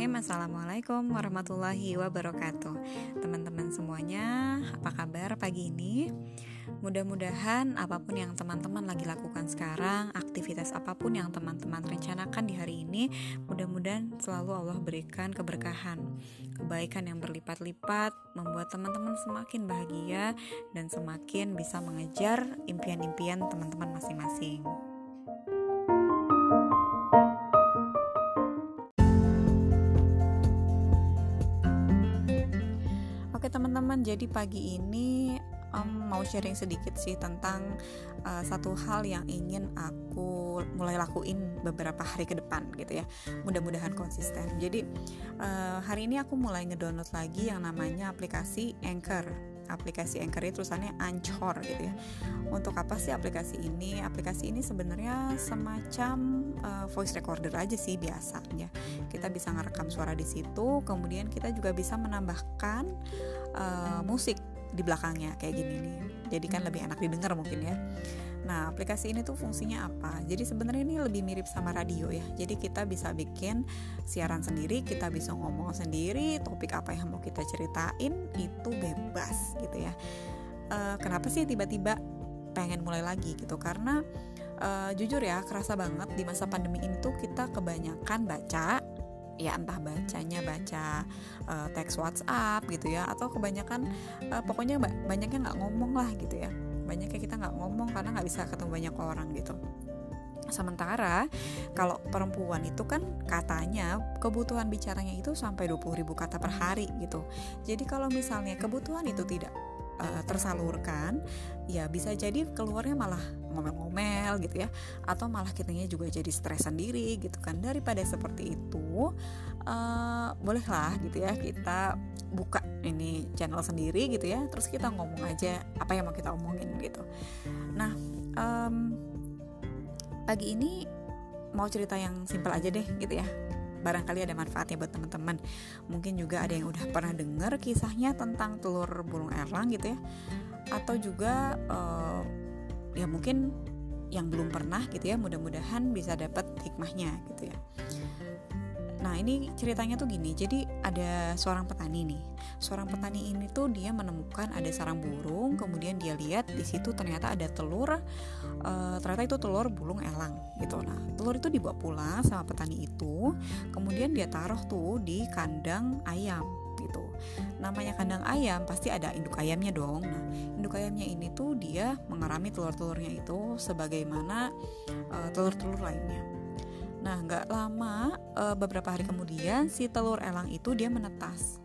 Bismillahirrahmanirrahim Assalamualaikum warahmatullahi wabarakatuh. Teman-teman semuanya Apa kabar pagi ini? Mudah-mudahan apa pun yang teman-teman lagi lakukan sekarang Aktivitas apa pun yang teman-teman rencanakan di hari ini Mudah-mudahan selalu Allah berikan keberkahan. Kebaikan yang berlipat-lipat Membuat teman-teman semakin bahagia Dan semakin bisa mengejar impian-impian teman-teman masing-masing jadi pagi ini um, mau sharing sedikit sih tentang uh, satu hal yang ingin aku mulai lakuin beberapa hari ke depan gitu ya. Mudah-mudahan konsisten. Jadi uh, hari ini aku mulai ngedownload lagi yang namanya aplikasi Anchor aplikasi Anchor itu tulisannya Anchor gitu ya. Untuk apa sih aplikasi ini? Aplikasi ini sebenarnya semacam uh, voice recorder aja sih biasanya. Kita bisa ngerekam suara di situ, kemudian kita juga bisa menambahkan uh, musik di belakangnya kayak gini nih. Jadi kan lebih enak didengar mungkin ya. Nah, aplikasi ini tuh fungsinya apa? Jadi sebenarnya ini lebih mirip sama radio ya. Jadi kita bisa bikin siaran sendiri, kita bisa ngomong sendiri, topik apa yang mau kita ceritain itu bebas gitu ya. Uh, kenapa sih tiba-tiba pengen mulai lagi gitu? Karena uh, jujur ya, kerasa banget di masa pandemi ini tuh kita kebanyakan baca ya entah bacanya baca uh, teks WhatsApp gitu ya atau kebanyakan uh, pokoknya banyaknya nggak ngomong lah gitu ya banyaknya kita nggak ngomong karena nggak bisa ketemu banyak orang gitu Sementara kalau perempuan itu kan katanya kebutuhan bicaranya itu sampai 20 ribu kata per hari gitu. Jadi kalau misalnya kebutuhan itu tidak uh, tersalurkan, ya bisa jadi keluarnya malah ngomel-ngomel gitu ya, atau malah kitanya juga jadi stres sendiri gitu kan. Daripada seperti itu, uh, bolehlah gitu ya kita buka ini channel sendiri gitu ya. Terus kita ngomong aja apa yang mau kita omongin gitu. Nah um, pagi ini mau cerita yang simpel aja deh gitu ya barangkali ada manfaatnya buat teman-teman. Mungkin juga ada yang udah pernah dengar kisahnya tentang telur burung erlang gitu ya. Atau juga uh, ya mungkin yang belum pernah gitu ya mudah-mudahan bisa dapat hikmahnya gitu ya Nah ini ceritanya tuh gini, jadi ada seorang petani nih. Seorang petani ini tuh dia menemukan ada sarang burung, kemudian dia lihat di situ ternyata ada telur, uh, ternyata itu telur burung elang gitu. Nah telur itu dibawa pulang sama petani itu, kemudian dia taruh tuh di kandang ayam gitu. Namanya kandang ayam pasti ada induk ayamnya dong. Nah, induk ayamnya ini tuh dia mengerami telur-telurnya itu sebagaimana uh, telur-telur lainnya. Nah, nggak lama, e, beberapa hari kemudian si telur elang itu dia menetas.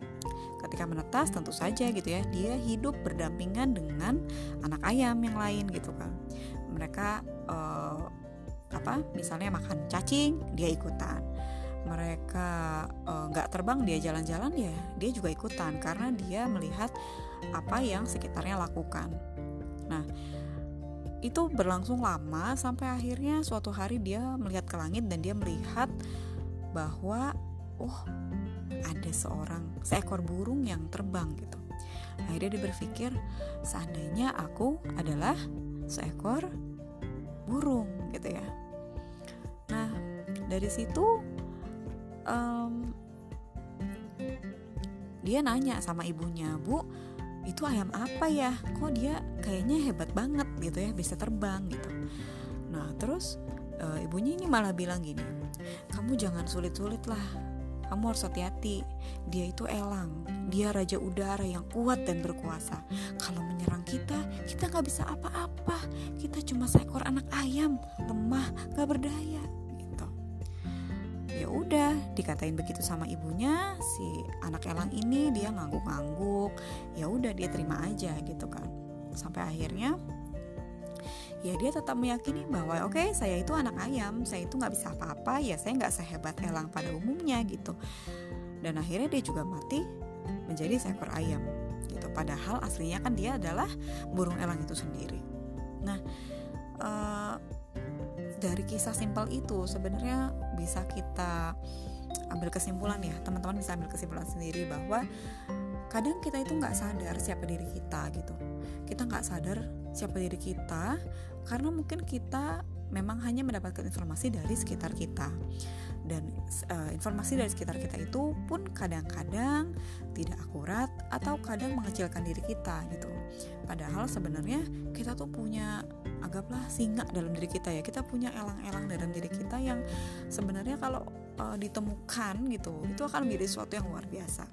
Ketika menetas, tentu saja gitu ya, dia hidup berdampingan dengan anak ayam yang lain gitu kan. Mereka e, apa? Misalnya makan cacing, dia ikutan. Mereka nggak e, terbang, dia jalan-jalan ya, dia juga ikutan karena dia melihat apa yang sekitarnya lakukan. Nah, itu berlangsung lama sampai akhirnya suatu hari dia melihat ke langit dan dia melihat bahwa oh ada seorang seekor burung yang terbang gitu. Akhirnya dia berpikir seandainya aku adalah seekor burung gitu ya. Nah dari situ um, dia nanya sama ibunya, bu itu ayam apa ya? Kok dia kayaknya hebat banget gitu ya bisa terbang gitu. Nah terus e, ibunya ini malah bilang gini kamu jangan sulit-sulit lah kamu harus hati-hati. Dia itu elang dia raja udara yang kuat dan berkuasa. Kalau menyerang kita kita nggak bisa apa-apa. Kita cuma seekor anak ayam lemah nggak berdaya ya udah dikatain begitu sama ibunya si anak elang ini dia ngangguk-ngangguk. Ya udah dia terima aja gitu kan. Sampai akhirnya ya dia tetap meyakini bahwa oke okay, saya itu anak ayam saya itu nggak bisa apa-apa ya saya nggak sehebat elang pada umumnya gitu. Dan akhirnya dia juga mati menjadi seekor ayam gitu. Padahal aslinya kan dia adalah burung elang itu sendiri. Nah uh, dari kisah simpel itu sebenarnya bisa kita ambil kesimpulan ya. Teman-teman bisa ambil kesimpulan sendiri bahwa kadang kita itu nggak sadar siapa diri kita gitu. Kita nggak sadar siapa diri kita karena mungkin kita memang hanya mendapatkan informasi dari sekitar kita. Dan uh, informasi dari sekitar kita itu pun kadang-kadang tidak akurat atau kadang mengecilkan diri kita gitu. Padahal sebenarnya kita tuh punya anggaplah singa dalam diri kita ya. Kita punya elang-elang dalam diri kita yang sebenarnya kalau uh, ditemukan gitu itu akan menjadi sesuatu yang luar biasa.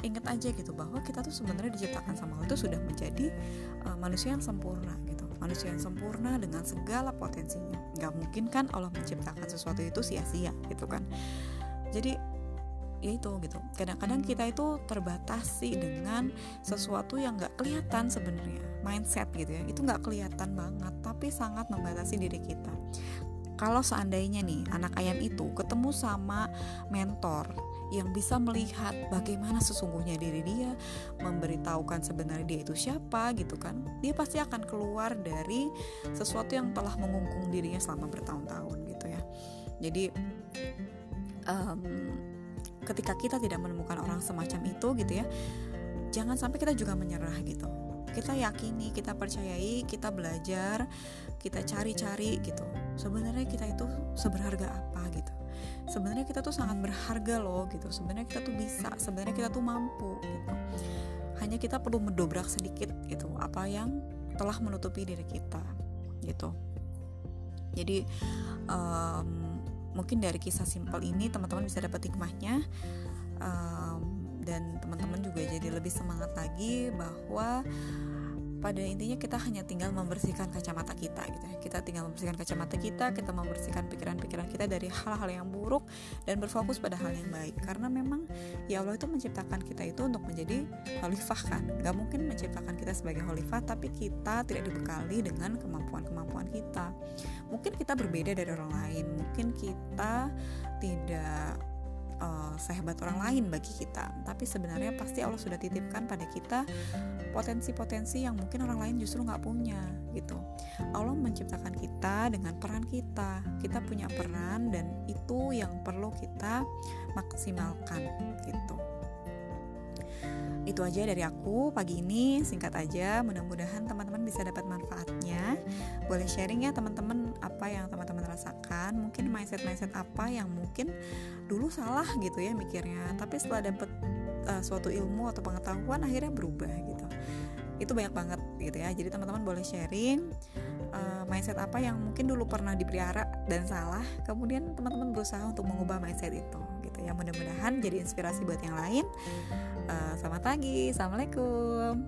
Ingat aja gitu bahwa kita tuh sebenarnya diciptakan sama Allah itu sudah menjadi uh, manusia yang sempurna gitu. Manusia yang sempurna dengan segala potensinya. Nggak mungkin kan Allah menciptakan sesuatu itu sia-sia gitu kan. Jadi ya itu gitu kadang-kadang kita itu terbatasi dengan sesuatu yang nggak kelihatan sebenarnya mindset gitu ya itu nggak kelihatan banget tapi sangat membatasi diri kita kalau seandainya nih anak ayam itu ketemu sama mentor yang bisa melihat bagaimana sesungguhnya diri dia, memberitahukan sebenarnya dia itu siapa gitu kan. Dia pasti akan keluar dari sesuatu yang telah mengungkung dirinya selama bertahun-tahun gitu ya. Jadi um, ketika kita tidak menemukan orang semacam itu gitu ya, jangan sampai kita juga menyerah gitu. Kita yakini, kita percayai, kita belajar, kita cari-cari gitu. Sebenarnya kita itu seberharga apa gitu sebenarnya kita tuh sangat berharga loh gitu sebenarnya kita tuh bisa sebenarnya kita tuh mampu gitu hanya kita perlu mendobrak sedikit gitu apa yang telah menutupi diri kita gitu jadi um, mungkin dari kisah simpel ini teman-teman bisa dapat hikmahnya um, dan teman-teman juga jadi lebih semangat lagi bahwa pada intinya kita hanya tinggal membersihkan kacamata kita gitu ya. Kita tinggal membersihkan kacamata kita, kita membersihkan pikiran-pikiran kita dari hal-hal yang buruk dan berfokus pada hal yang baik. Karena memang ya Allah itu menciptakan kita itu untuk menjadi khalifah kan. Gak mungkin menciptakan kita sebagai khalifah tapi kita tidak dibekali dengan kemampuan-kemampuan kita. Mungkin kita berbeda dari orang lain, mungkin kita tidak uh, sehebat orang lain bagi kita. Tapi sebenarnya pasti Allah sudah titipkan pada kita potensi-potensi yang mungkin orang lain justru nggak punya gitu. Allah menciptakan kita dengan peran kita. Kita punya peran dan itu yang perlu kita maksimalkan gitu. Itu aja dari aku pagi ini. Singkat aja mudah-mudahan teman-teman bisa dapat boleh sharing ya teman-teman apa yang teman-teman rasakan? Mungkin mindset-mindset apa yang mungkin dulu salah gitu ya mikirnya tapi setelah dapat uh, suatu ilmu atau pengetahuan akhirnya berubah gitu. Itu banyak banget gitu ya. Jadi teman-teman boleh sharing uh, mindset apa yang mungkin dulu pernah dipelihara dan salah kemudian teman-teman berusaha untuk mengubah mindset itu gitu ya. Mudah-mudahan jadi inspirasi buat yang lain. Uh, selamat pagi assalamualaikum